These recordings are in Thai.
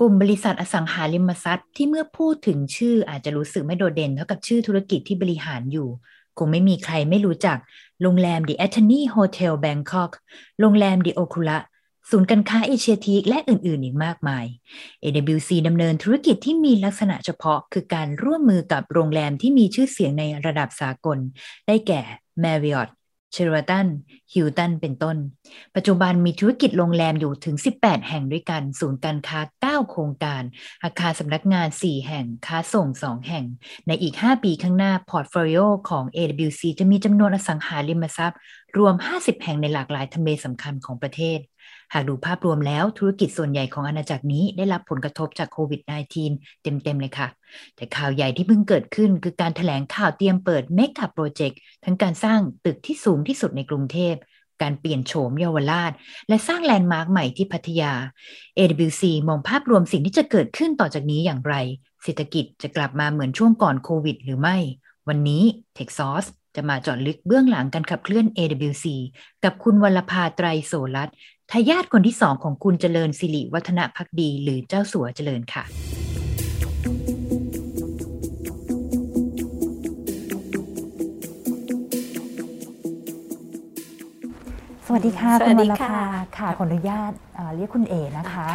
กลุ่มบริษัทอสังหาริมทรัพย์ที่เมื่อพูดถึงชื่ออาจจะรู้สึกไม่โดดเด่นเท่ากับชื่อธุรกิจที่บริหารอยู่ คงไม่มีใครไม่รู้จัก โรงแรม The a t h e n y Hotel Bangkok โรงแรม The Okura ศูนย์การค้าเอเชียทีกและอื่นๆ อีกมากมาย AWC ดำเนินธุรกิจที่มีลักษณะเฉพาะ คือการร่วมมือกับโรงแรมที่มีชื่อเสียงในระดับสากล ได้แก่ Marriott Sheraton Hilton เป็นต้น ปัจจุบันมีธุรกิจโรงแรมอยู่ถึง 18 แห่งด้วยกัน ศูนย์การค้า 9 โครงการ อาคารสำนักงาน 4 แห่ง ค้าส่ง 2 แห่ง ในอีก 5 ปีข้างหน้า portfolio ของ AWC จะมีจำนวนอสังหาริมทรัพย์ รวม 50 แห่งในหลากหลายทำเลสำคัญของประเทศ หากดูภาพรวมแล้วธุรกิจส่วนใหญ่ของอาณาจักรนี้ได้รับผลกระทบจากโควิด -19 เต็ม ๆ เลยค่ะ แต่ข่าวใหญ่ที่เพิ่งเกิดขึ้นคือการแถลงข่าวเตรียมเปิดเมกะโปรเจกต์ทั้งการสร้างตึกที่สูงที่สุดในกรุงเทพการเปลี่ยนโฉมเยาวราช และสร้างแลนด์มาร์คใหม่ที่พัทยา AWC มองภาพรวมสิ่งที่จะเกิดขึ้นต่อจากนี้อย่างไร เศรษฐกิจจะกลับมาเหมือนช่วงก่อนโควิดหรือไม่ วันนี้ t e c h s o u r c e จะมาจอดลึกเบื้องหลังการขับเคลื่อน AWC กับคุณวรภาไตรโสรัต ทายาทคนที่สองของคุณเจริญสิริวัฒนพักดี หรือเจ้าสัวเจริญค่ะสวัสดีค่ะ คุณวรภาค่ะขออนุญาตเรียกคุณเอนะคะ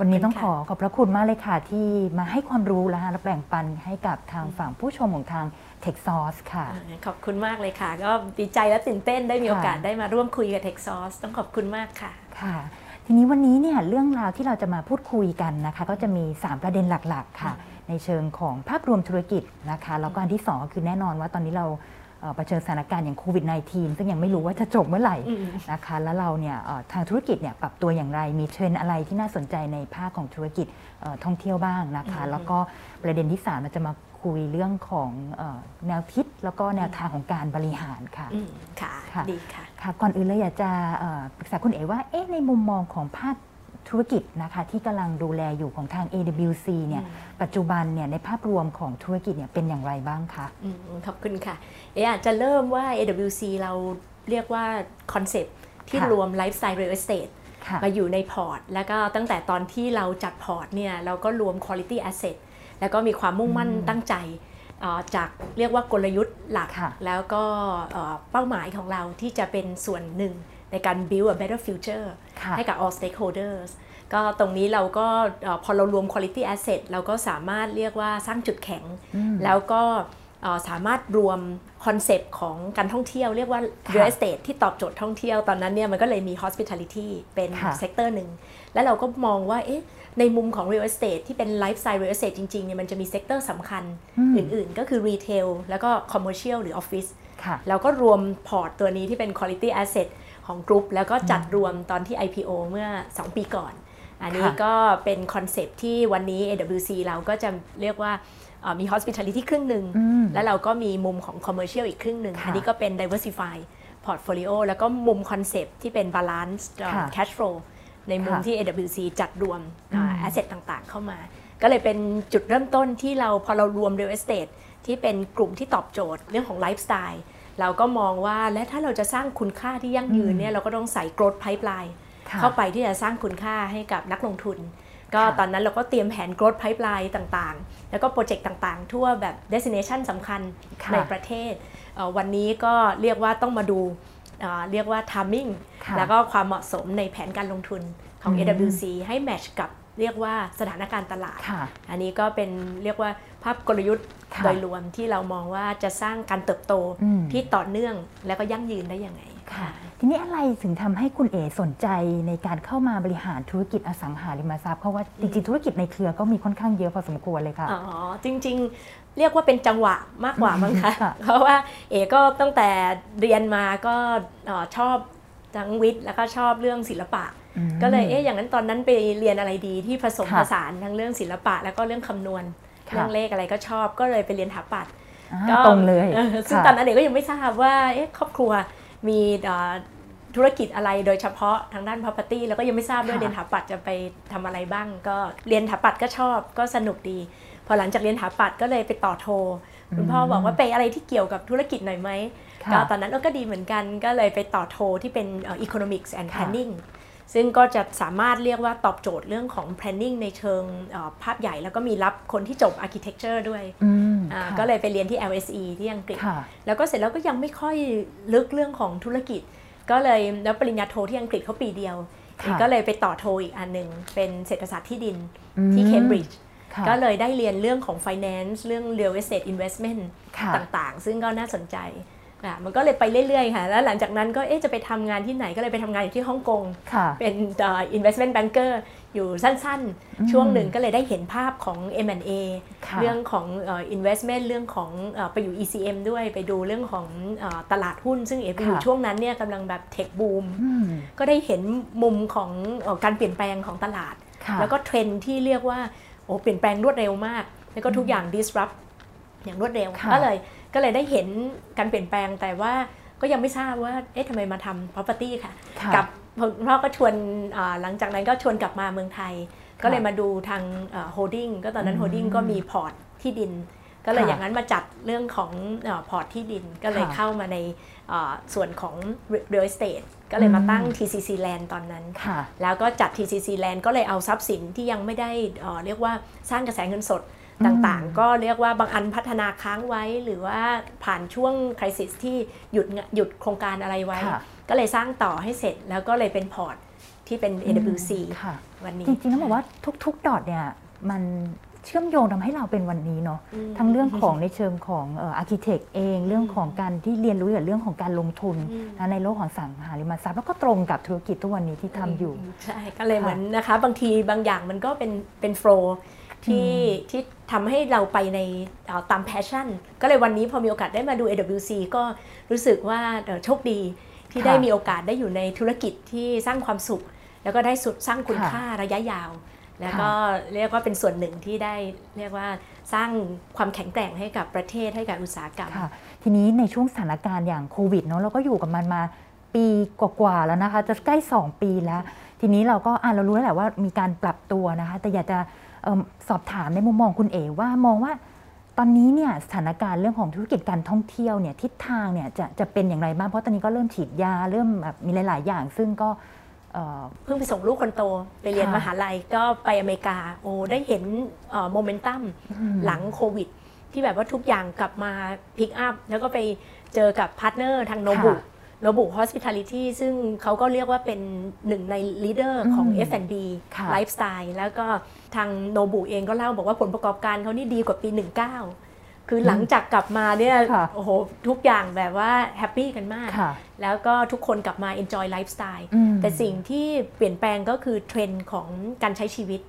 วันนี้ต้องขอขอบพระคุณมากเลยค่ะ ที่มาให้ความรู้และแบ่งปันให้กับทางฝั่งผู้ชมของทาง t e c h s o u r c e ค่ะ ขอบคุณมากเลยค่ะ ก็ดีใจและตื่นเต้นได้มีโอกาสได้มาร่วมคุยกับ t e c h s o u r c e ต้องขอบคุณมากค่ะ ค่ะทีนี้วันนี้เนี่ยเรื่องราวที่เราจะมาพูดคุยกันนะคะ ก็จะมี 3 ประเด็นหลักๆ ค่ะ ในเชิงของภาพรวมธุรกิจนะคะแล้วก็อันที่ 2 คือแน่นอนว่าตอนนี้เราเผชิญสถานการณ์อย่างโควิด -19 ซึ่งยังไม่รู้ว่าจะจบเมื่อไหร่นะคะ แล้วเราเนี่ยทางธุรกิจเนี่ยปรับตัวอย่างไร มีเทรนอะไรที่น่าสนใจในภาคของธุรกิจท่องเที่ยวบ้างนะคะ แล้วก็ประเด็นที่3เราจะมา คุยเรื่องของแนวคิดแล้วก็แนวทางของการบริหารค่ะค่ะ ดีค่ะค่ะ ก่อนอื่นเลยอยากจะปรึกษาคุณเอ๋ว่าเอ๊ะในมุมมองของภาคธุรกิจนะคะที่กำลังดูแลอยู่ของทาง AWC เนี่ยปัจจุบันเนี่ยในภาพรวมของธุรกิจเนี่ยเป็นอย่างไรบ้างคะขอบคุณค่ะเอ๋อาจจะเริ่มว่า AWC เราเรียกว่า concept ที่รวม lifestyle real estate มาอยู่ใน port แล้วก็ตั้งแต่ตอนที่เราจัด port เนี่ยเราก็รวม quality asset แล้วก็มีความมุ่งมั่นตั้งใจจากเรียกว่ากลยุทธ์หลัก แล้วก็เป้าหมายของเราที่จะเป็นส่วนหนึ่งในการ build a better future ให้กับ all stakeholders ก็ตรงนี้เราก็พอเรารวม quality asset เราก็สามารถเรียกว่าสร้างจุดแข็ง แล้วก็สามารถรวม concept ของการท่องเที่ยวเรียกว่า real estate ที่ตอบโจทย์ท่องเที่ยวตอนนั้นเนี่ยมันก็เลยมี hospitality เป็น sector หนึ่ง แล้วเราก็มองว่าเอ๊ะ ในมุมของ real estate ที่เป็น lifestyle real estate จริงๆเนี่ยมันจะมี sector สำคัญอื่นๆ ก็คือ retail แล้วก็ commercial หรือ office เราก็รวม port ตัวนี้ที่เป็น quality asset ของกรุ๊ปแล้วก็จัดรวมตอนที่ IPO เมื่อ 2 ปีก่อน อันนี้ก็เป็น concept ที่วันนี้ AWC เราก็จะเรียกว่ามี hospitality ครึ่งหนึ่ง แล้วเราก็มีมุมของ commercial อีกครึ่งหนึ่ง อันนี้ก็เป็น diversify portfolio แล้วก็มุม concept ที่เป็น balance cash flow ในมุมที่ AWC จัดรวม asset ต่างๆ เข้ามา ก็เลยเป็นจุดเริ่มต้นที่เราพอเรารวม real estate ที่เป็นกลุ่มที่ตอบโจทย์เรื่องของไลฟ์สไตล์เราก็มองว่าและถ้าเราจะสร้างคุณค่าที่ยั่งยืนเนี่ยเราก็ต้องใส่ growth pipeline เข้าไปที่จะสร้างคุณค่าให้กับนักลงทุน ก็ตอนนั้นเราก็เตรียมแผน growth pipeline ต่างๆ แล้วก็โปรเจกต์ต่างๆ ทั่วแบบ destination สำคัญในประเทศ วันนี้ก็เรียกว่าต้องมาดู เรียกว่า timing แล้วก็ความเหมาะสมในแผนการลงทุนของ AWC ให้แมชกับ เรียกว่าสถานการณ์ตลาด อันนี้ก็เป็นเรียกว่าภาพกลยุทธ์โดยรวมที่เรามองว่าจะสร้างการเติบโตที่ต่อเนื่องและก็ยั่งยืนได้ยังไงค่ะ ทีนี้อะไรถึงทำให้คุณเอสนใจในการเข้ามาบริหารธุรกิจอสังหาริมทรัพย์เพราะว่าจริงๆธุรกิจในเครือก็มีค่อนข้างเยอะพอสมควรเลยค่ะอ๋อจริง ๆ เรียกว่าเป็นจังหวะมากกว่ามั้งคะเพราะว่าเอก็ตั้งแต่เรียนมาก็ชอบทั้งวิทย์แล้วก็ชอบเรื่องศิลปะ ก็เลยเอ๊ะอย่างนั้นตอนนั้นไปเรียนอะไรดีที่ผสมผสานทั้งเรื่องศิลปะ แล้วก็เรื่องคำนวณเรื่องเลขอะไรก็ชอบ ก็เลยไปเรียนถาปัดตรงเลยซึ่งตอนนั้นเด็กก็ยังไม่ทราบว่าครอบครัวมีธุรกิจอะไรโดยเฉพาะทางด้าน property แล้วก็ยังไม่ทราบด้วยเรียนถาปัดจะไปทำอะไรบ้าง ก็เรียนถาปัดก็ชอบก็สนุกดี พอหลังจากเรียนถาปัดก็เลยไปต่อโทคุณพ่อบอกว่าไปอะไรที่เกี่ยวกับธุรกิจหน่อยไหมก็ตอนนั้นก็ดีเหมือนกันก็เลยไปต่อโทที่เป็น economics and planning ซึ่งก็จะสามารถเรียกว่าตอบโจทย์เรื่องของ planning ในเชิงภาพใหญ่ แล้วก็มีรับคนที่จบ architecture ด้วยก็เลยไปเรียนที่ LSE ที่อังกฤษ แล้วก็เสร็จแล้วก็ยังไม่ค่อยลึกเรื่องของธุรกิจ ก็เลยแล้วปริญญาโทที่อังกฤษเขาปีเดียว ก็เลยไปต่อโทอีกอันหนึ่งเป็นเศรษฐศาสตร์ที่ดินที่เคมบริดจ์ก็เลยได้เรียนเรื่องของ finance เรื่อง real estate investment ต่างๆ ซึ่งก็น่าสนใจ มันก็เลยไปเรื่อยๆค่ะ แล้วหลังจากนั้นก็เอ๊ะจะไปทำงานที่ไหนก็เลยไปทำงานอยู่ที่ฮ่องกง เป็น investment banker อยู่สั้นๆ ช่วงหนึ่งก็เลยได้เห็นภาพของ M&A เรื่องของ investment เรื่องของไปอยู่ ECM ด้วยไปดูเรื่องของตลาดหุ้น ซึ่งเอไปอยู่ช่วงนั้นเนี่ยกำลังแบบเทคบูมก็ได้เห็นมุมของการเปลี่ยนแปลงของตลาด แล้วก็เทรนที่เรียกว่าโอ้เปลี่ยนแปลงรวดเร็วมาก แล้วก็ทุกอย่าง disrupt อย่างรวดเร็วก็เลย ก็เลยได้เห็นการเปลี่ยนแปลงแต่ว่าก็ยังไม่ทราบว่าเอ๊ะทำไมมาทำ property ค่ะกับพ่อก็ชวนหลังจากนั้นก็ชวนกลับมาเมืองไทย ก็เลยมาดูทาง holding ก็ตอนนั้น holding ก็มี port ที่ดิน ก็เลยอย่างนั้นมาจัดเรื่องของ port ที่ดิน ก็เลยเข้ามาในส่วนของ real estate ก็เลยมาตั้ง TCC Land ตอนนั้น แล้วก็จัด TCC Land ก็เลยเอาทรัพย์สินที่ยังไม่ได้เรียกว่าสร้างกระแสเงินสด ต่างๆ ก็เรียกว่าบางอันพัฒนาค้างไว้ หรือว่าผ่านช่วง crisis ที่หยุดหยุดโครงการอะไรไว้ ก็เลยสร้างต่อให้เสร็จแล้วก็เลยเป็น port ที่เป็น AWC วันนี้ จริงๆต้องบอกว่าทุก ๆ dot เนี่ยมันเชื่อมโยงทำให้เราเป็นวันนี้เนาะทั้งเรื่องของในเชิงของ architect เอง เรื่องของการที่เรียนรู้เกี่ยวกับเรื่องของการลงทุนนะในโลกของสังหาริมทรัพย์แล้วก็ตรงกับธุรกิจทุกวันนี้ที่ทำอยู่ใช่ก็เลยเหมือนนะคะ บางทีบางอย่างมันก็เป็นเป็นโฟล์ ที่ที่ทำให้เราไปในตามแพชชั่น ก็เลยวันนี้พอมีโอกาสได้มาดู AWC ก็รู้สึกว่าโชคดีที่ได้มีโอกาสได้อยู่ในธุรกิจที่สร้างความสุข แล้วก็ได้สุดสร้างคุณค่าระยะยาว แล้วก็เรียกว่าเป็นส่วนหนึ่งที่ได้เรียกว่าสร้างความแข็งแกร่งให้กับประเทศให้กับอุตสาหกรรมทีนี้ในช่วงสถานการณ์อย่างโควิดเนาะเราก็อยู่กับมันมาปีกว่าๆแล้วนะคะ จะใกล้ 2 ปีแล้ว ทีนี้เราก็อ่าเรารู้แล้วแหละว่ามีการปรับตัวนะคะ แต่อยากจะ สอบถามในมุมมองคุณเอ๋ว่ามองว่า ตอนนี้เนี่ยสถานการณ์เรื่องของธุรกิจการท่องเที่ยวเนี่ยทิศทางเนี่ยจะจะเป็นอย่างไรบ้างเพราะตอนนี้ก็เริ่มฉีดยาเริ่มแบบมีหลาย ๆ อย่าง ซึ่งก็เพิ่งไปส่งลูกคนโตไปเรียนมหาลัยก็ไปอเมริกาโอ้ได้เห็นโมเมนตัมหลังโควิด ที่แบบว่าทุกอย่างกลับมา pick up แล้วก็ไปเจอกับพาร์ทเนอร์ทางโนบุ โนบุ Hospitality ซึ่งเขาก็เรียกว่าเป็นหนึ่งใน leader ของ F&B lifestyle แล้วก็ทาง Nobu เองก็เล่าบอกว่าผลประกอบการเขานี่ดีกว่าปี 19 คือหลังจากกลับมาเนี่ยโอ้โหทุกอย่างแบบว่า happy กันมาก แล้วก็ทุกคนกลับมา enjoy lifestyle แต่สิ่งที่เปลี่ยนแปลงก็คือเทรนด์ของการใช้ชีวิต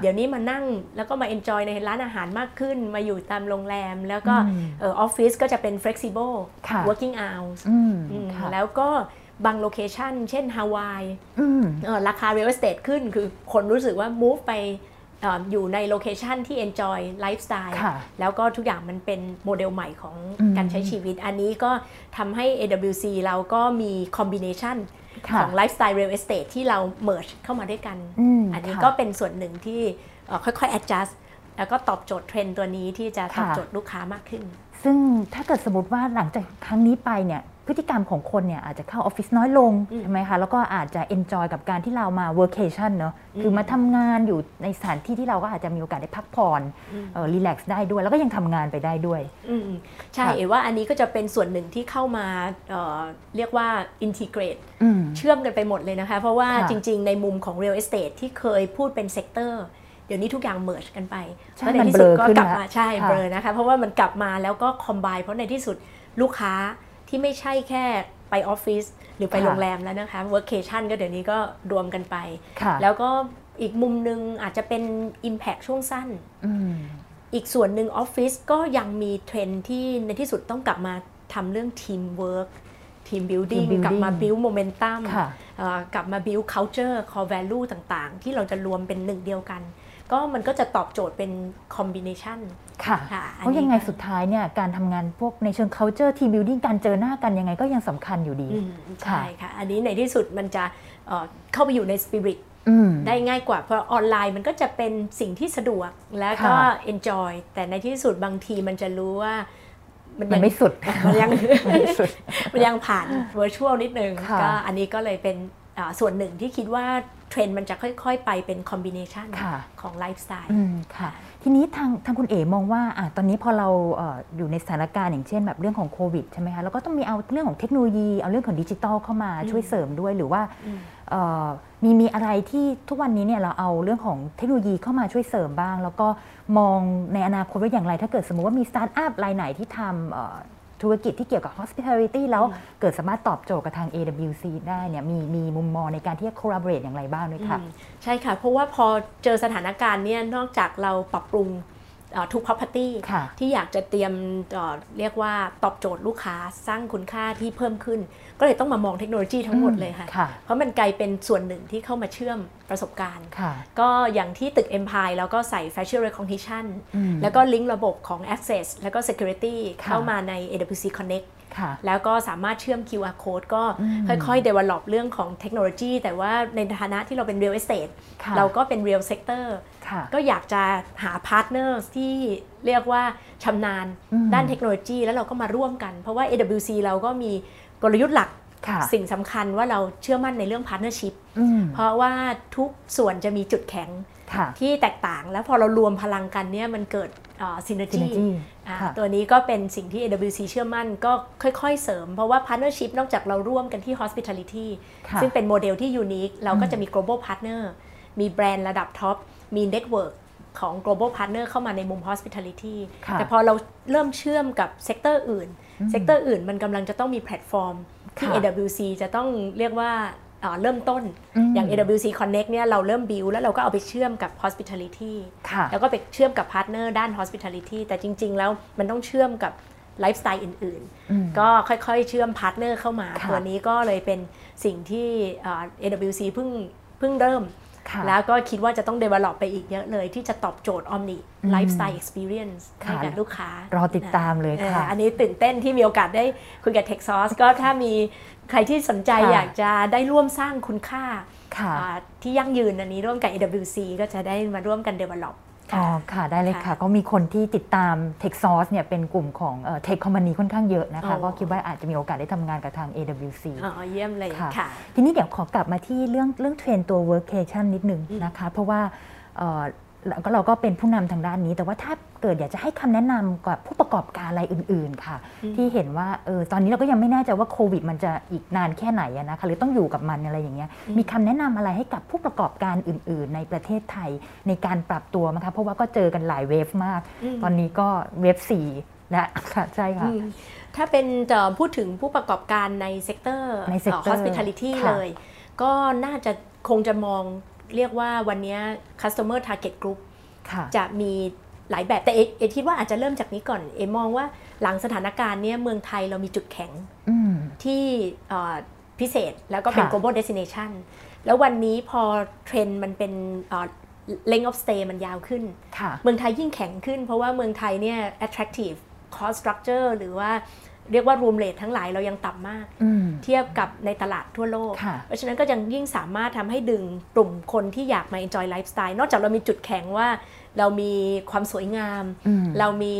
เดี๋ยวนี้มานั่งแล้วก็มา enjoy ในร้านอาหารมากขึ้น มาอยู่ตามโรงแรม แล้วก็ออฟฟิศก็จะเป็น flexible working hours แล้วก็บาง location เช่นฮาวายราคา real estate ขึ้น คือคนรู้สึกว่า move ไปอยู่ใน location ที่ enjoy lifestyle แล้วก็ทุกอย่างมันเป็นโมเดลใหม่ของการใช้ชีวิต อันนี้ก็ทำให้ AWC เราก็มี combination ของ lifestyle real estate ที่เรา merge เข้ามาด้วยกัน อันนี้ก็เป็นส่วนหนึ่งที่ค่อยๆ adjust แล้วก็ตอบโจทย์เทรนด์ตัวนี้ที่จะตอบโจทย์ลูกค้ามากขึ้น ซึ่งถ้าเกิดสมมติว่าหลังจากครั้งนี้ไปเนี่ย พฤติกรรมของคนเนี่ยอาจจะเข้าออฟฟิศน้อยลงใช่ไหมคะแล้วก็อาจจะ enjoy กับการที่เรามา workation เนาะคือมาทำงานอยู่ในสถานที่ที่เราก็อาจจะมีโอกาสได้พักผ่อนrelax ได้ด้วย แล้วก็ยังทำงานไปได้ด้วยใช่เอว่าอันนี้ก็จะเป็นส่วนหนึ่งที่เข้ามาเเรียกว่า integrate เชื่อมกันไปหมดเลยนะคะ เพราะว่าจริง ๆ ในมุมของ real estate ที่เคยพูดเป็น sector เดี๋ยวนี้ทุกอย่าง merge กันไปเพราะในที่สุดก็กลับมาใช่ blur นะคะเพราะว่ามันกลับมาแล้วก็ combine เพราะในที่สุดลูกค้า ที่ไม่ใช่แค่ไปออฟฟิศหรือไปโรงแรมแล้วนะคะ workation ก็เดี๋ยวนี้ก็รวมกันไป แล้วก็อีกมุมหนึ่งอาจจะเป็น Impact ช่วงสั้นอีกส่วนหนึ่งออฟฟิศก็ยังมีเทรนที่ในที่สุดต้องกลับมาทำเรื่อง teamwork team building กลับมา build momentum กลับมา build culture core value ต่างๆ ที่เราจะรวมเป็นหนึ่งเดียวกัน ก็มันก็จะตอบโจทย์เป็น combination ค่ะเพราะยังไงสุดท้ายเนี่ยการทำงานพวกในเชิง culture team building การเจอหน้ากันยังไงก็ยังสำคัญอยู่ดีใช่ค่ะ อันนี้ในที่สุดมันจะเข้าไปอยู่ในสปิริตได้ง่ายกว่าเพราะออนไลน์มันก็จะเป็นสิ่งที่สะดวกแล้วก็ enjoy แต่ในที่สุดบางทีมันจะรู้ว่ามันยังไม่สุด มันยังมันยังผ่าน virtual นิดนึงก็อันนี้ก็เลยเป็นส่วนหนึ่งที่คิดว่า เทรนด์มันจะค่อย ๆ ไปเป็นคอมบิเนชันของไลฟ์สไตล์ค่ะ ทีนี้ทางทางคุณเอ๋มองว่าอ่ตอนนี้พอเราอยู่ในสถานการณ์อย่างเช่นแบบเรื่องของโควิดใช่ไหมคะแล้วก็ต้องมีเอาเรื่องของเทคโนโลยี เอาเรื่องของดิจิตอลเข้ามาช่วยเสริมด้วยหรือว่ามีมีอะไรที่ทุกวันนี้เนี่ยเราเอาเรื่องของเทคโนโลยีเข้ามาช่วยเสริมบ้าง แล้วก็มองในอนาคตว่าอย่างไร ถ้าเกิดสมมติว่ามีสตาร์ทอัพรายไหนที่ทำ ธุรกิจที่เกี่ยวกับ hospitality แล้วเกิดสามารถตอบโจทย์กับทาง AWC ได้เนี่ยมีมีมุมมองในการที่จะ collaborate อย่างไรบ้างไหมคะใช่ค่ะ เพราะว่าพอเจอสถานการณ์เนี่ยนอกจากเราปรับปรุง ทุก property ที่อยากจะเตรียมเรียกว่าตอบโจทย์ลูกค้าสร้างคุณค่าที่เพิ่มขึ้น ก็เลยต้องมามองเทคโนโลยีทั้งหมดเลยค่ะ เพราะมันกลายเป็นส่วนหนึ่งที่เข้ามาเชื่อมประสบการณ์ ก็อย่างที่ตึก Empire แล้วก็ใส่ facial recognition แล้วก็ลิงก์ระบบของ access แล้วก็ security เข้ามาใน AWC Connect แล้วก็สามารถเชื่อม QR code ก็ค่อยๆ develop เรื่องของเทคโนโลยี แต่ว่าในฐานะที่เราเป็น real estate เราก็เป็น real sector ก็อยากจะหา partner ที่เรียกว่าชำนาญด้านเทคโนโลยี แล้วเราก็มาร่วมกัน เพราะว่า AWC เราก็มีกลยุทธ์หลักสิ่งสำคัญว่าเราเชื่อมั่นในเรื่อง partnership เพราะว่าทุกส่วนจะมีจุดแข็งที่แตกต่างแล้วพอเรารวมพลังกันเนี่ยมันเกิด synergy ตัวนี้ก็เป็นสิ่งที่ AWC เชื่อมั่นก็ค่อยๆเสริม เพราะว่า Partnership นอกจากเราร่วมกันที่ Hospitality ซึ่งเป็นโมเดลที่ unique เราก็จะมี global partner มีแบรนด์ระดับท็อป มี network ของ global partner เข้ามาในมุม hospitality แต่พอเราเริ่มเชื่อมกับ sector อื่น sector อื่นมันกำลังจะต้องมีแพลตฟอร์ม ที่ AWC จะต้องเรียกว่าเริ่มต้นอย่าง AWC Connect เนี่ยเราเริ่มบิวแล้วเราก็เอาไปเชื่อมกับ hospitality แล้วก็ไปเชื่อมกับ partner ด้าน hospitality แต่จริง ๆ แล้วมันต้องเชื่อมกับไลฟ์สไตล์อื่น ๆ ก็ค่อย ๆ เชื่อม partner เข้ามา ตัวนี้ก็เลยเป็นสิ่งที่ AWC เพิ่งเพิ่งเริ่ม แล้วก็คิดว่าจะต้อง develop ไปอีกเยอะเลย ที่จะตอบโจทย์ Omni Lifestyle Experience ให้กับลูกค้า รอติดตามเลยค่ะ อันนี้ตื่นเต้นที่มีโอกาสได้คุยกับ t e x a u s ก็ถ้ามีใครที่สนใจอยากจะได้ร่วมสร้างคุณค่าที่ยั่งยืนอันนี้ร่วมกับ AWC ก็จะได้มาร่วมกัน develop อ๋อค่ะได้เลยค่ะ ก็มีคนที่ติดตาม Tech Source เนี่ยเป็นกลุ่มของเทคคอมมานีค่อนข้างเยอะนะคะ ก็คิดว่าอาจจะมีโอกาสได้ทำงานกับทาง AWC อ๋อเยี่ยมเลยค่ะ ทีนี้เดี๋ยวขอกลับมาที่เรื่องเรื่องเทรนตัว workation นิดนึงนะคะ เพราะว่า แล้วก็เราก็เป็นผู้นำทางด้านนี้ แต่ว่าถ้าเกิดอยากจะให้คำแนะนำกับผู้ประกอบการอะไรอื่น ๆ ค่ะ ที่เห็นว่าเออตอนนี้เราก็ยังไม่แน่ใจว่าโควิด มันจะอีกนานแค่ไหนนะคะหรือต้องอยู่กับมันอะไรอย่างเงี้ยมีคำแนะนำอะไรให้กับผู้ประกอบการอื่น ๆ ในประเทศไทยในการปรับตัวไหมคะเพราะว่าก็เจอกันหลาย wave มาก ตอนนี้ก็ wave สี่แล้วค่ะใช่ค่ะถ้าเป็นจะพูดถึงผู้ประกอบการใน sector ใน hospitality เลย ก็น่าจะคงจะมอง เรียกว่าวันนี้ customer target group จะมีหลายแบบแต่เอคิดว่าอาจจะเริ่มจากนี้ก่อนเอมองว่าหลังสถานการณ์เนี้ยเมืองไทยเรามีจุดแข็งที่พิเศษแล้วก็เป็น global destination แล้ววันนี้พอเทรนด์มันเป็น length of stay มันยาวขึ้น เมืองไทยยิ่งแข็งขึ้น เพราะว่าเมืองไทยเนี่ย attractive cost structure หรือว่า เรียกว่า room rate ทั้งหลายเรายังต่ำมาก เทียบกับในตลาดทั่วโลก เพราะฉะนั้นก็ยังยิ่งสามารถทำให้ดึงกลุ่มคนที่อยากมา enjoy lifestyle นอกจากเรามีจุดแข็งว่าเรามีความสวยงาม เรามี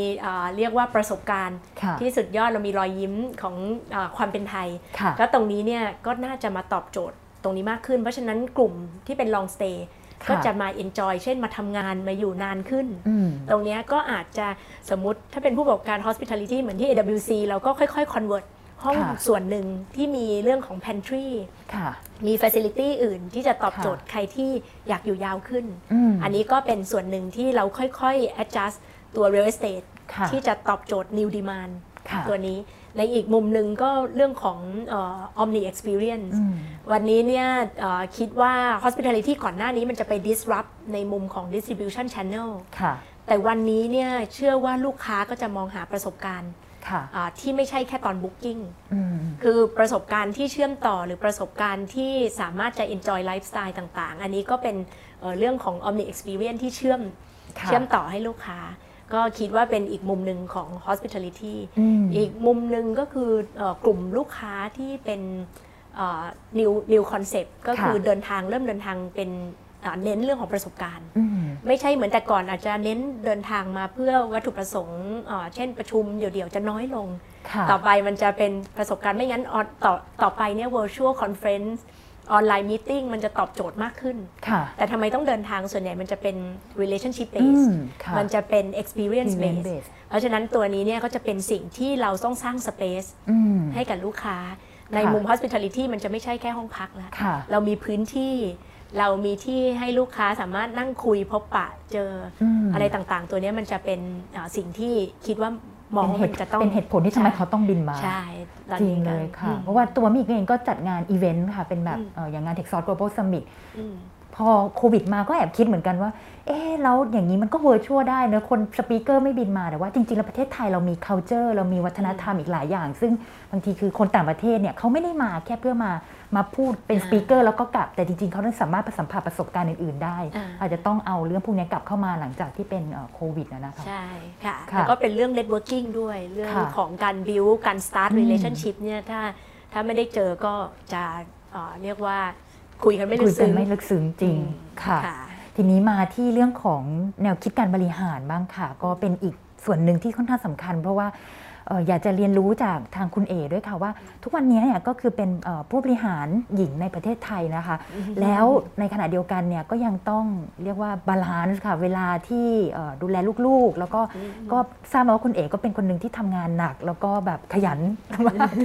เรียกว่าประสบการณ์ ที่สุดยอดเรามีรอยยิ้มของอความเป็นไทย ก็ตรงนี้เนี่ยก็น่าจะมาตอบโจทย์ตรงนี้มากขึ้น เพราะฉะนั้นกลุ่มที่เป็น long stay ก็จะมา enjoy เช่นมาทำงานมาอยู่นานขึ้น ตรงนี้ก็อาจจะสมมติถ้าเป็นผู้ประกอบการ hospitality เหมือนที่ AWC เราก็ค่อยๆ convert ห้องส่วนหนึ่งที่มีเรื่องของ pantry มี facility อื่นที่จะตอบโจทย์ใครที่อยากอยู่ยาวขึ้น อันนี้ก็เป็นส่วนหนึ่งที่เราค่อยๆ adjust ตัว real estate ที่จะตอบโจทย์ new demand ตัวนี้ ในอีกมุมหนึ่งก็เรื่องของ omni experience วันนี้เนี่ยคิดว่า hospitality ก่อนหน้านี้มันจะไป disrupt ในมุมของ distribution channel แต่วันนี้เนี่ยเชื่อว่าลูกค้าก็จะมองหาประสบการณ์ที่ไม่ใช่แค่ตอนบุ๊กิ้งคือประสบการณ์ที่เชื่อมต่อหรือประสบการณ์ที่สามารถจะ enjoy lifestyle ต่าง ๆ อันนี้ก็เป็นเรื่องของ omni experience ที่เชื่อมเชื่อมต่อให้ลูกค้า ก็คิดว่าเป็นอีกมุมหนึ่งของ hospitality อีกมุมหนึ่งก็คือกลุ่มลูกค้าที่เป็น new new concept ก็คือเดินทางเริ่มเดินทางเป็นเน้นเรื่องของประสบการณ์ ไม่ใช่เหมือนแต่ก่อนอาจจะเน้นเดินทางมาเพื่อวัตถุประสงค์เช่นประชุมเดี่ยวๆจะน้อยลง ต่อไปมันจะเป็นประสบการณ์ไม่งั้นต่อต่อไปเนี่ย virtual conference ออนไลน์มีติ้งมันจะตอบโจทย์มากขึ้น แต่ทำไมต้องเดินทางส่วนใหญ่มันจะเป็น relationship base มันจะเป็น experience base เพราะฉะนั้นตัวนี้เนี่ยก็จะเป็นสิ่งที่เราต้องสร้าง space ให้กับลูกค้า ในมุม hospitality มันจะไม่ใช่แค่ห้องพักแล้วเรามีพื้นที่เรามีที่ให้ลูกค้าสามารถนั่งคุยพบปะเจออะไรต่างๆ ตัวนี้มันจะเป็นสิ่งที่คิดว่า มองมันจะต้องเป็นเหตุผลที่ทำไมเขาต้องบินมาใช่จริงเลยค่ะ เพราะว่าตัวมิกเองก็จัดงานอีเวนต์ค่ะ เป็นแบบอย่างงาน Techsauce Global Summit พอโควิดมาก็แอบคิดเหมือนกันว่า เอ๊แล้วอย่างนี้มันก็ virtual ได้เนอะคน speaker ไม่บินมาแต่ว่าจริงๆ แล้วประเทศไทยเรามี culture เรามีวัฒนธรรมอีกหลายอย่าง ซึ่งบางทีคือคนต่างประเทศเนี่ยเขาไม่ได้มาแค่เพื่อมามาพูดเป็น speaker แล้วก็กลับแต่จริงๆ เขาต้องสามารถสัมผัสประสบการณ์อื่นๆ ได้ อาจจะต้องเอาเรื่องพวกนี้กลับเข้ามาหลังจากที่เป็นโควิดนะคะใช่ค่ะแล้วก็เป็นเรื่อง networking ด้วยเรื่องของการ build การ start relationship เนี่ยถ้าถ้าไม่ได้เจอก็จะเรียกว่า คุยกันไม่ลึกซึ้งไม่ลึกซึ้งจริงค่ะ ทีนี้มาที่เรื่องของแนวคิดการบริหารบ้างค่ะ ก็เป็นอีกส่วนหนึ่งที่ค่อนข้างสำคัญ เพราะว่า อยากจะเรียนรู้จากทางคุณเอด้วยค่ะว่า ทุกวันนี้เนี่ยก็คือเป็นผู้บริหารหญิงในประเทศไทยนะคะ แล้วในขณะเดียวกันเนี่ยก็ยังต้องเรียกว่า balance ค่ะเวลาที่ดูแลลูกๆ แล้วก็ก็ทราบมาว่าคุณเอก็เป็นคนหนึ่งที่ทำงานหนัก แล้วก็แบบขยัน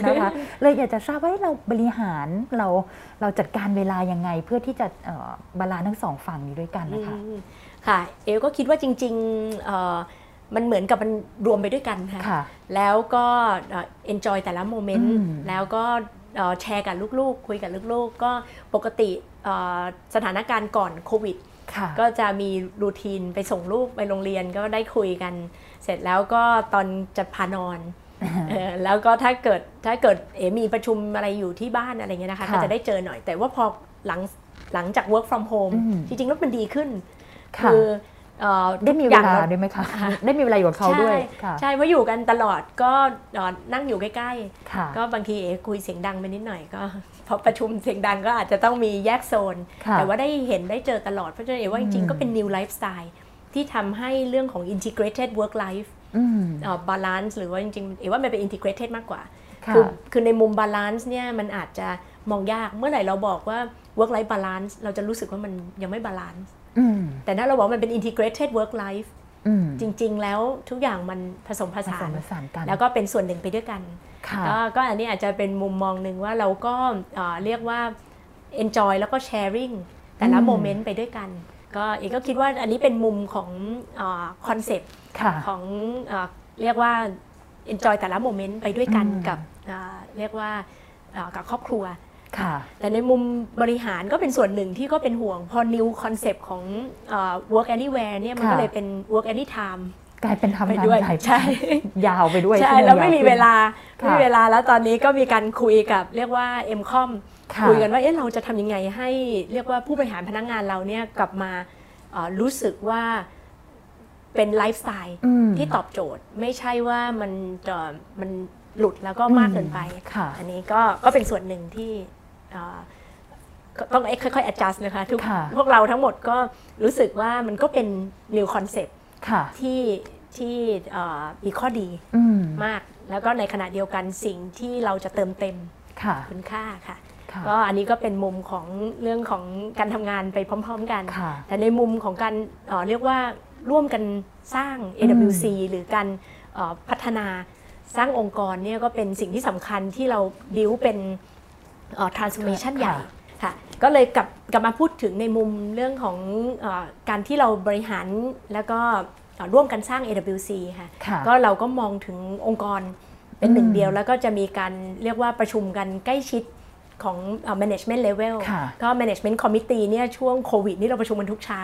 นะคะเลยอยากจะทราบว่าเราบริหารเราเราจัดการเวลายังไงเพื่อที่จะ balance ทั้งสองฝั่งนี้ด้วยกันนะคะค่ะเอก็คิดว่าจริงๆ มันเหมือนกับมันรวมไปด้วยกันค่ะ แล้วก็ enjoy แต่ละ moment แล้วก็แชร์กับลูกๆ คุยกับลูกๆ ก็ปกติสถานการณ์ก่อนโควิด ก็จะมีรูทีนไปส่งลูกไปโรงเรียนก็ได้คุยกัน เสร็จแล้วก็ตอนจะพานอน แล้วก็ถ้าเกิดถ้าเกิดเอมีประชุมอะไรอยู่ที่บ้านอะไรเงี้ยนะคะ ก็จะได้เจอหน่อย แต่ว่าพอหลังหลังจาก work from home จริงๆแล้วมันดีขึ้น คือ ได้มีเวลาด้วยไหมคะได้มีเวลาอยู่กับเขาด้วยใช่เพราะอยู่กันตลอดก็นั่งอยู่ใกล้ๆก็บางทีเอคุยเสียงดังไปนิดหน่อยก็พอประชุมเสียงดังก็อาจจะต้องมีแยกโซน แต่ว่าได้เห็นได้เจอตลอดเพราะฉะนั้นเอว่าจริงๆก็เป็น new lifestyle ที่ทำให้เรื่องของ integrated work life balance หรือว่าจริงๆเอว่ามันเป็น integrated มากกว่าคือคือในมุม balance เนี่ยมันอาจจะมองยากเมื่อไหร่เราบอกว่า work life balance เราจะรู้สึกว่ามันยังไม่ balance แต่ถ้าเราบอกมันเป็น integrated work life จริง ๆ แล้วทุกอย่างมันผสมผสานแล้วก็เป็นส่วนหนึ่งไปด้วยกันก็อันนี้อาจจะเป็นมุมมองหนึ่งว่าเราก็เรียกว่า enjoy แล้วก็ sharing แต่ละ moment ไปด้วยกัน ก็เอก็คิดว่าอันนี้เป็นมุมของ concept ของเรียกว่า enjoy แต่ละ moment ไปด้วยกันกับเรียกว่ากับครอบครัว แต่ในมุมบริหารก็เป็นส่วนหนึ่งที่ก็เป็นห่วง พอ new concept ของ work anywhere เนี่ยมันก็เลยเป็น work anytime กลายเป็นทำงานใหญ่ใช่ยาวไปด้วยใช่แล้วไม่มีเวลาไม่มีเวลาแล้วตอนนี้ก็มีการคุยกับเรียกว่า m c o m คุยกันว่าเอ๊ะเราจะทำยังไงให้เรียกว่าผู้บริหารพนักงานเราเนี่ยกลับมารู้สึกว่าเป็นไลฟ์สไตล์ที่ตอบโจทย์ไม่ใช่ว่ามันจะมันหลุดแล้วก็มากเกินไป อันนี้ก็ก็เป็นส่วนหนึ่งที่ ต้องค่อยๆ adjust นะคะทุกพวกเราทั้งหมดก็รู้สึกว่ามันก็เป็น new concept ที่ที่มีข้อดีมาก แล้วก็ในขณะเดียวกันสิ่งที่เราจะเติมเต็มคุณค่าค่ะก็อันนี้ก็เป็นมุมของเรื่องของการทำงานไปพร้อม ๆ กัน แต่ในมุมของการเรียกว่าร่วมกันสร้าง AWC หรือการพัฒนาสร้างองค์กรเนี่ยก็เป็นสิ่งที่สำคัญที่เราบิวเป็น transformation ใหญ่ค่ะก็เลยกลับกลับมาพูดถึงในมุมเรื่องของอการที่เราบริหารแล้วก็ร่วมกันสร้าง AWC ค่ะก็เราก็มองถึงองค์กรเป็นหนึ่งเดียว แล้วก็จะมีการเรียกว่าประชุมกันใกล้ชิดของ management level ก็ management committee เนี่ยช่วงโควิดนี่เราประชุมกันทุกเช้า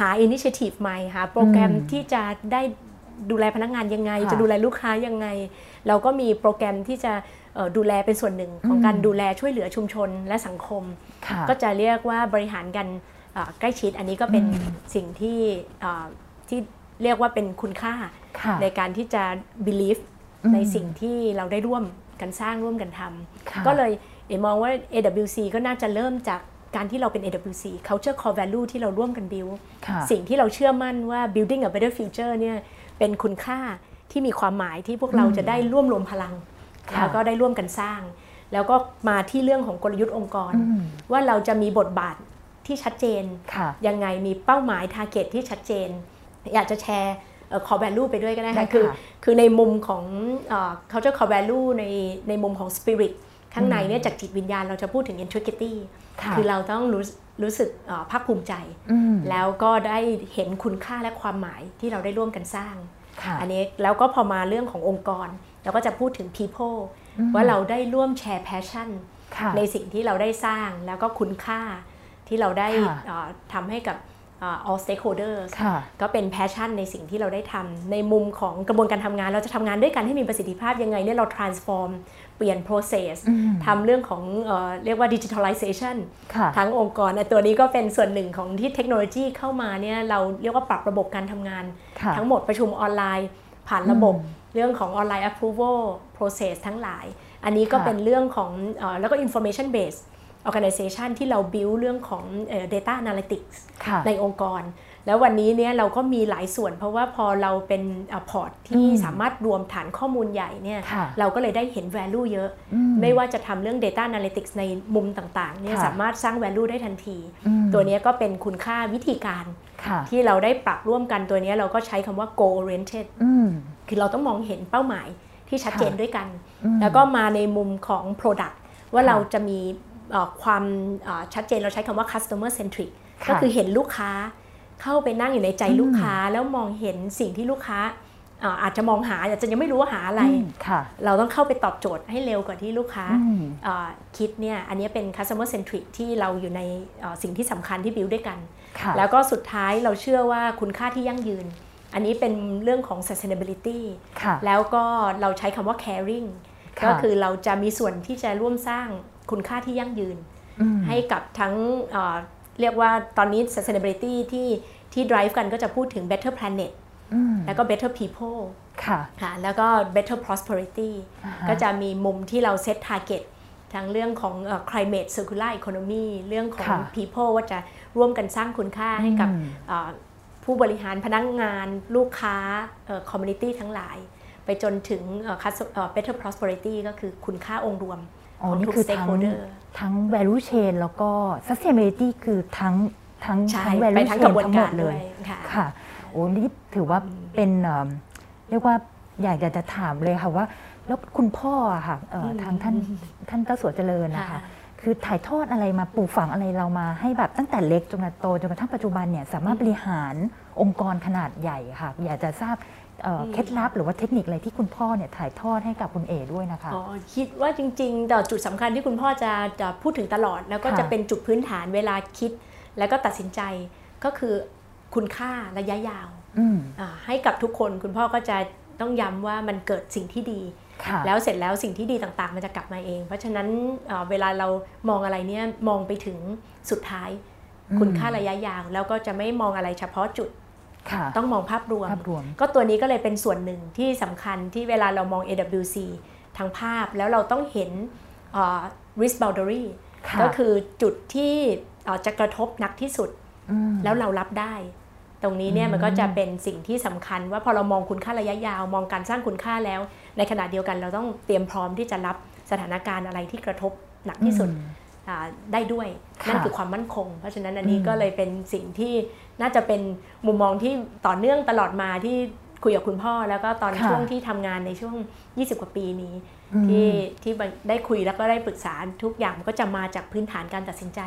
หา initiative ใหม่หาโปรแกรมที่จะได้ดูแลพนักงานยังไง จะดูแลลูกค้ายังไง เราก็มีโปรแกรมที่จะ ดูแลเป็นส่วนหนึ่งของการดูแลช่วยเหลือชุมชนและสังคม ก็จะเรียกว่าบริหารกันใกล้ชิดอันนี้ก็เป็นสิ่งที่ที่เรียกว่าเป็นคุณค่าในการที่จะ believe ในสิ่งที่เราได้ร่วมกันสร้างร่วมกันทำก็เลยเอมองว่า AWC ก็น่าจะเริ่มจากการที่เราเป็น AWC culture core value ที่เราร่วมกัน build สิ่งที่เราเชื่อมั่นว่า building a better future เนี่ยเป็นคุณค่าที่มีความหมายที่พวกเราจะได้ร่วมรวมพลัง แล้วก็ได้ร่วมกันสร้าง แล้วก็มาที่เรื่องของกลยุทธ์องค์กร ว่าเราจะมีบทบาทที่ชัดเจน ยังไงมีเป้าหมาย target ที่ชัดเจน อยากจะแชร์ core value ไปด้วยก็ได้ค่ะคือคือในมุมของ culture core value ในในมุมของ spirit ข้างในเนี่ยจากจิตวิญญาณเราจะพูดถึง integrity คือเราต้องรู้รู้สึกภาคภูมิใจ แล้วก็ได้เห็นคุณค่าและความหมายที่เราได้ร่วมกันสร้าง อันนี้แล้วก็พอมาเรื่องขององค์กร เราก็จะพูดถึง people ว่าเราได้ร่วมแชร์ passion ในสิ่งที่เราได้สร้างแล้วก็คุณค่าที่เราได้ทำให้กับ all stakeholders ก็เป็น passion ในสิ่งที่เราได้ทำในมุมของกระบวนการทำงาน เราจะทำงานด้วยกันให้มีประสิทธิภาพยังไงเนี่ยเรา transform เปลี่ยน process ทำเรื่องของเออเรียกว่า digitalization ทั้งองค์กรตัวนี้ก็เป็นส่วนหนึ่งของที่เทคโนโลยีเข้ามาเนี่ยเราเรียกว่าปรับระบบการทำงาน ทั้งหมดประชุมออนไลน์ ผ่านระบบ เรื่องของออนไลน์ approval process ทั้งหลาย อันนี้ก็เป็นเรื่องของแล้วก็ information based organization ที่เรา build เรื่องของ data analytics ในองค์กร แล้ววันนี้เนี่ยเราก็มีหลายส่วน เพราะว่าพอเราเป็นพอร์ตที่สามารถรวมฐานข้อมูลใหญ่เนี่ยเราก็เลยได้เห็น value เยอะ ไม่ว่าจะทำเรื่อง data analytics ในมุมต่างๆเนี่ยสามารถสร้าง value ได้ทันที ตัวนี้ก็เป็นคุณค่าวิธีการที่เราได้ปรับร่วมกันตัวนี้เราก็ใช้คำว่า goal oriented คือเราต้องมองเห็นเป้าหมายที่ชัดเจนด้วยกัน แล้วก็มาในมุมของ product ว่าเราจะมีความชัดเจนเราใช้คำว่า customer centric ก็คือเห็นลูกค้า เข้าไปนั่งอยู่ในใจลูกค้าแล้วมองเห็นสิ่งที่ลูกค้าอาจจะมองหาอาจจะยังไม่รู้ว่าหาอะไร เราต้องเข้าไปตอบโจทย์ให้เร็วกว่าที่ลูกค้าคิดเนี่ยอันนี้เป็น customer centric ที่เราอยู่ในสิ่งที่สำคัญที่บิวด้วยกัน แล้วก็สุดท้ายเราเชื่อว่าคุณค่าที่ยั่งยืน อันนี้เป็นเรื่องของ sustainability แล้วก็เราใช้คำว่า caring ก็คือเราจะมีส่วนที่จะร่วมสร้างคุณค่าที่ยั่งยืน ให้กับทั้ง เรียกว่าตอนนี้ sustainability ที่ที่ drive กันก็จะพูดถึง better planet แล้วก็ better people ค่ะแล้วก็ better prosperity ก็จะมีมุมที่เรา set target ทั้งเรื่องของ climate circular economy เรื่องของ people ว่าจะร่วมกันสร้างคุณค่าให้กับผู้บริหารพนักงงานลูกค้า community ทั้งหลาย ไปจนถึง better prosperity ก็คือคุณค่าองค์รวม อ๋อนี่คือทั้งทั้ง value chain แล้วก็ sustainability คือทั้งทั้งทั้ง value chain ทั้งหมดเลยค่ะโอ้นี่ถือว่าเป็นเรียกว่าอยากจะถามเลยค่ะว่า แล้วคุณพ่อค่ะทางท่านท่านเจ้าสัวเจริญนะคะคือถ่ายทอดอะไรมาปลูกฝังอะไรเรามาให้แบบตั้งแต่เล็กจนโตจนกระทั่งปัจจุบันเนี่ยสามารถบริหารองค์กรขนาดใหญ่ค่ะ อยากจะทราบ เคล็ดลับหรือว่าเทคนิคอะไรที่คุณพ่อเนี่ยถ่ายทอดให้กับคุณเอด้วยนะคะอ๋อคิดว่าจริงๆแต่จุดสำคัญที่คุณพ่อจะจะพูดถึงตลอด แล้วก็จะเป็นจุดพื้นฐานเวลาคิด แล้วก็ตัดสินใจก็คือคุณค่าระยะยาวให้กับทุกคนคุณพ่อก็จะต้องย้ำว่ามันเกิดสิ่งที่ดี แล้วเสร็จแล้วสิ่งที่ดีต่างๆ มันจะกลับมาเอง เพราะฉะนั้นเวลาเรามองอะไรเนี่ยมองไปถึงสุดท้าย คุณค่าระยะยาว แล้วก็จะไม่มองอะไรเฉพาะจุด ต้องมองภาพรวม ก็ตัวนี้ก็เลยเป็นส่วนหนึ่งที่สำคัญที่เวลาเรามอง AWC ทางภาพแล้วเราต้องเห็น risk boundary ก็คือจุดที่จะกระทบหนักที่สุด แล้วเรารับได้ ตรงนี้เนี่ยมันก็จะเป็นสิ่งที่สำคัญ ว่าพอเรามองคุณค่าระยะยาว มองการสร้างคุณค่าแล้ว ในขณะเดียวกันเราต้องเตรียมพร้อมที่จะรับสถานการณ์อะไรที่กระทบหนักที่สุด ได้ด้วยนั่นคือความมั่นคง เพราะฉะนั้นอันนี้ก็เลยเป็นสิ่งที่น่าจะเป็นมุมมองที่ต่อเนื่องตลอดมาที่คุยกับคุณพ่อ แล้วก็ตอนช่วงที่ทำงานในช่วง 20 กว่าปีนี้ ที่ที่ได้คุยแล้วก็ได้ปรึกษาทุกอย่างก็จะมาจากพื้นฐานการตัดสินใจ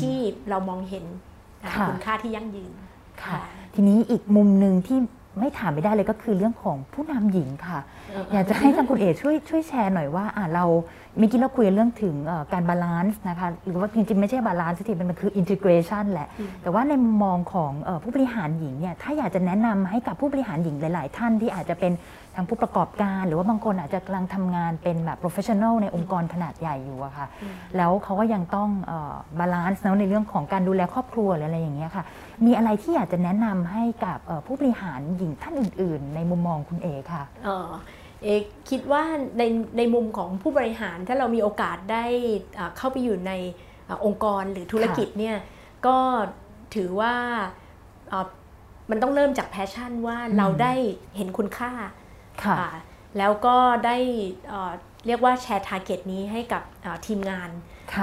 ที่เรามองเห็นคุณค่าที่ยั่งยืนค่ะทีนี้อีกมุมหนึ่งที่ ไม่ถามไม่ได้เลยก็คือเรื่องของผู้นำหญิงค่ะ อยากจะให้ทางคุณเอช่วยช่วยแชร์หน่อยว่าอ่าเราเมื่อกี้เราคุยเรื่องถึงการ balance นะคะหรือว่าจริงๆไม่ใช่ balance ทีมันคือ integration แหละ แต่ว่าในมุมมองของผู้บริหารหญิงเนี่ยถ้าอยากจะแนะนำให้กับผู้บริหารหญิงหลาย ๆ ท่านที่อาจจะเป็น ทางผู้ประกอบการ หรือว่าบางคนอาจจะกำลังทำงานเป็นแบบ professional ในองค์กรขนาดใหญ่อยู่อะค่ะ แล้วเขาก็ยังต้อง balance ในเรื่องของการดูแลครอบครัวหรืออะไรอย่างเงี้ยค่ะ มีอะไรที่อยากจะแนะนำให้กับผู้บริหารหญิงท่านอื่น ๆ ในมุมมองคุณเอค่ะเอคิดว่าในในมุมของผู้บริหารถ้าเรามีโอกาสได้เข้าไปอยู่ในองค์กรหรือธุรกิจเนี่ยก็ถือว่ามันต้องเริ่มจาก passion ว่าเราได้เห็นคุณค่า แล้วก็ได้เรียกว่า share target นี้ให้กับทีมงาน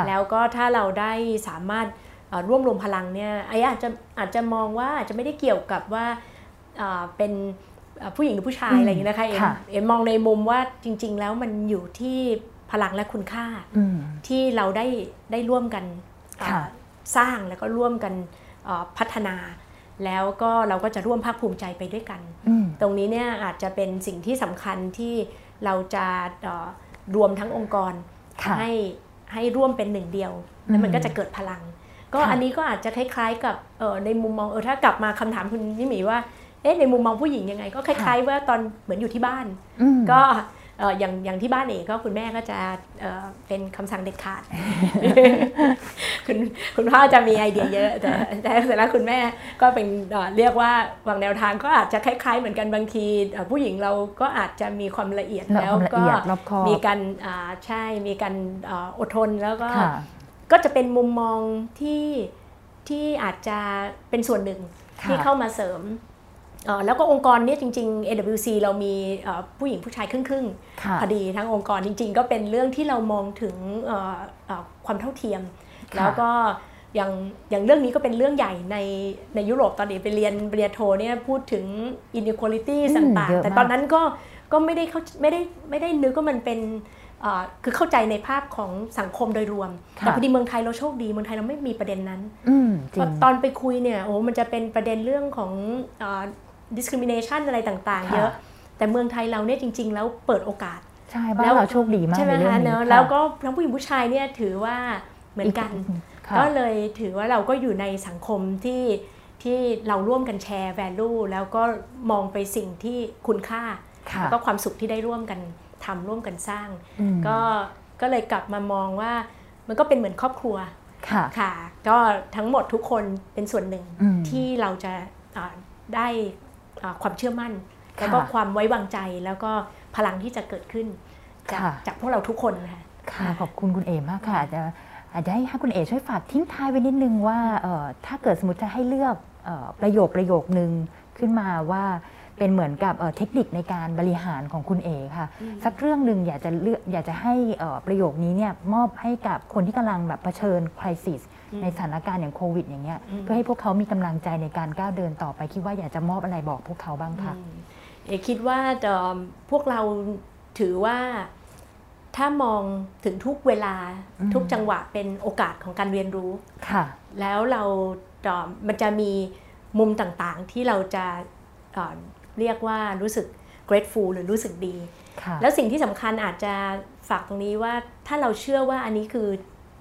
แล้วก็ถ้าเราได้สามารถร่วมรวมพลังเนี่ยไอ้อาจจะอาจจะมองว่าอาจจะไม่ได้เกี่ยวกับว่าเป็นผู้หญิงหรือผู้ชายอะไรอย่างนี้นะคะเอ็มเอ็มมองในมุมว่าจริง ๆ แล้วมันอยู่ที่พลังและคุณค่าที่เราได้ได้ร่วมกันสร้างแล้วก็ร่วมกันพัฒนา แล้วก็เราก็จะร่วมภาคภูมิใจไปด้วยกัน ตรงนี้เนี่ยอาจจะเป็นสิ่งที่สำคัญที่เราจะรวมทั้งองค์กรให้ให้ร่วมเป็นหนึ่งเดียว แล้วมันก็จะเกิดพลัง ก็อันนี้ก็อาจจะคล้ายๆกับในมุมมองเออถ้ากลับมาคำถามคุณนิมีว่าเอ๊ะในมุมมองผู้หญิงยังไง ก็คล้าย ๆ ว่าตอนเหมือนอยู่ที่บ้าน ก็ อย่างอย่างที่บ้านเองก็คุณแม่ก็จะเป็นคำสั่งเด็ดขาด คุณคุณพ่อจะมีไอเดียเยอะแต่แต่เสร็จแล้วคุณแม่ก็เป็นเรียกว่าวางแนวทางก็อาจจะคล้าย ๆ เหมือนกันบางที ผู้หญิงเราก็อาจจะมีความละเอียดแล้วก็มีการใช่มีการอดทนแล้วก็ก็จะเป็นมุมมองที่ที่อาจจะเป็นส่วนหนึ่งที่เข้ามาเสริม แล้วก็องค์กรนี้จริง ๆ AWC เรามีผู้หญิงผู้ชายครึ่งๆพอดีทั้งองค์กรจริง ๆ ก็เป็นเรื่องที่เรามองถึงความเท่าเทียม แล้วก็อย่างอย่างเรื่องนี้ก็เป็นเรื่องใหญ่ในในยุโรปตอนนี้ไปเรียนปริญญาโทเนี่ยพูดถึง inequality ต่างๆ แต่ตอนนั้นก็ก็ไม่ได้เขาไม่ได้ไม่ได้นึกว่ามันเป็นคือเข้าใจในภาพของสังคมโดยรวม แต่พอดีเมืองไทยเราโชคดีเมืองไทยเราไม่มีประเด็นนั้นตอนไปคุยเนี่ยโอ้มันจะเป็นประเด็นเรื่องของ discrimination อะไรต่างๆ เยอะ แต่เมืองไทยเราเนี่ยจริง ๆ แล้วเปิดโอกาสใช่บ้านเราโชคดีมากใช่ไหมคะเนอะแล้วก็ทั้งผู้หญิงผู้ชายเนี่ยถือว่าเหมือนกัน ก็เลยถือว่าเราก็อยู่ในสังคมที่ที่เราร่วมกันแชร์ value แล้วก็มองไปสิ่งที่คุณค่าแล้วก็ความสุขที่ได้ร่วมกันทำร่วมกันสร้าง ก็ก็เลยกลับมามองว่ามันก็เป็นเหมือนครอบครัวค่ะก็ทั้งหมดทุกคนเป็นส่วนหนึ่งที่เราจะได้ ความเชื่อมั่น แล้วก็ความไว้วางใจแล้วก็พลังที่จะเกิดขึ้น จากจากพวกเราทุกคนค่ะค่ะขอบคุณคุณเอมากค่ะอาจจะอาจจะให้คุณเอช่วยฝากทิ้งท้ายไว้นิดนึงว่าถ้าเกิดสมมติจะให้เลือกประโยคประโยคนึงขึ้นมาว่าเป็นเหมือนกับเทคนิคในการบริหารของคุณเอค่ะ สักเรื่องหนึ่งอยากจะเลือกอยากจะให้ประโยคนี้เนี่ยมอบให้กับคนที่กำลังแบบเผชิญคริสิส ในสถานการณ์อย่างโควิดอย่างเงี้ยเพื่อให้พวกเขามีกำลังใจในการก้าวเดินต่อไปคิดว่าอยากจะมอบอะไรบอกพวกเขาบ้างคะเอคิดว่าพวกเราถือว่าถ้ามองถึงทุกเวลาทุกจังหวะเป็นโอกาสของการเรียนรู้ค่ะ แล้วเรามันจะมีมุมต่างๆที่เราจะเรียกว่ารู้สึก grateful หรือรู้สึกดี แล้วสิ่งที่สำคัญอาจจะฝากตรงนี้ว่าถ้าเราเชื่อว่าอันนี้คือ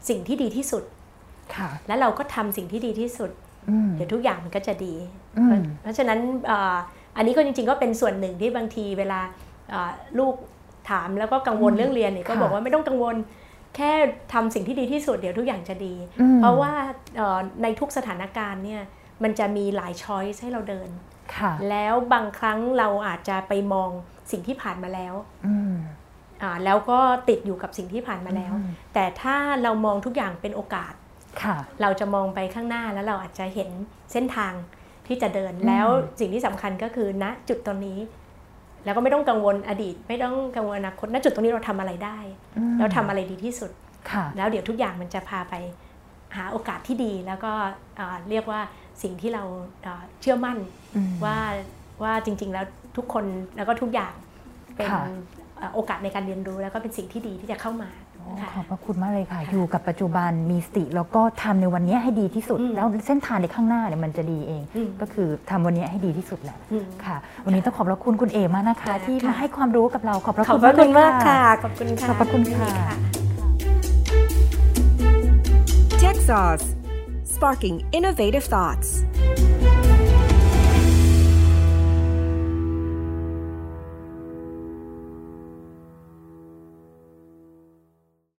สิ่งที่ดีที่สุด แล้วเราก็ทำสิ่งที่ดีที่สุด เดี๋ยวทุกอย่างมันก็จะดี เพราะฉะนั้นอันนี้ก็จริงๆก็เป็นส่วนหนึ่งที่บางทีเวลาลูกถามแล้วก็กังวลเรื่องเรียนเนี่ยก็บอกว่าไม่ต้องกังวลแค่ทำสิ่งที่ดีที่สุดเดี๋ยวทุกอย่างจะดี เพราะว่าในทุกสถานการณ์เนี่ยมันจะมีหลายช้อยส์ให้เราเดิน แล้วบางครั้งเราอาจจะไปมองสิ่งที่ผ่านมาแล้วแล้วก็ติดอยู่กับสิ่งที่ผ่านมาแล้ว แต่ถ้าเรามองทุกอย่างเป็นโอกาส เราจะมองไปข้างหน้าแล้วเราอาจจะเห็นเส้นทางที่จะเดินแล้วสิ่งที่สำคัญก็คือณจุดตรงนี้ แล้วก็ไม่ต้องกังวลอดีต ไม่ต้องกังวลอนาคตณจุดตรงนี้เราทำอะไรได้เราทำอะไรดีที่สุดแล้วเดี๋ยวทุกอย่างมันจะพาไปหาโอกาสที่ดีแล้วก็เรียกว่าสิ่งที่เราเชื่อมั่นว่าว่าจริง ๆ แล้วทุกคนแล้วก็ทุกอย่างเป็นโอกาสในการเรียนรู้แล้วก็เป็นสิ่งที่ดีที่จะเข้ามาโขอบพระคุณมากเลยค่ะ อยู่กับปัจจุบันมีสติ แล้วก็ทำในวันนี้ให้ดีที่สุด แล้วเส้นทางในข้างหน้าเนี่ยมันจะดีเอง ก็คือทำวันนี้ให้ดีที่สุดแหละค่ะ วันนี้ต้องขอบพระคุณคุณเอมากนะคะ ที่มาให้ความรู้กับเราขอบพระคุณมากค่ะขอบคุณค่ะขอบพระคุณค่ะ Tech Sauce Sparking Innovative Thoughts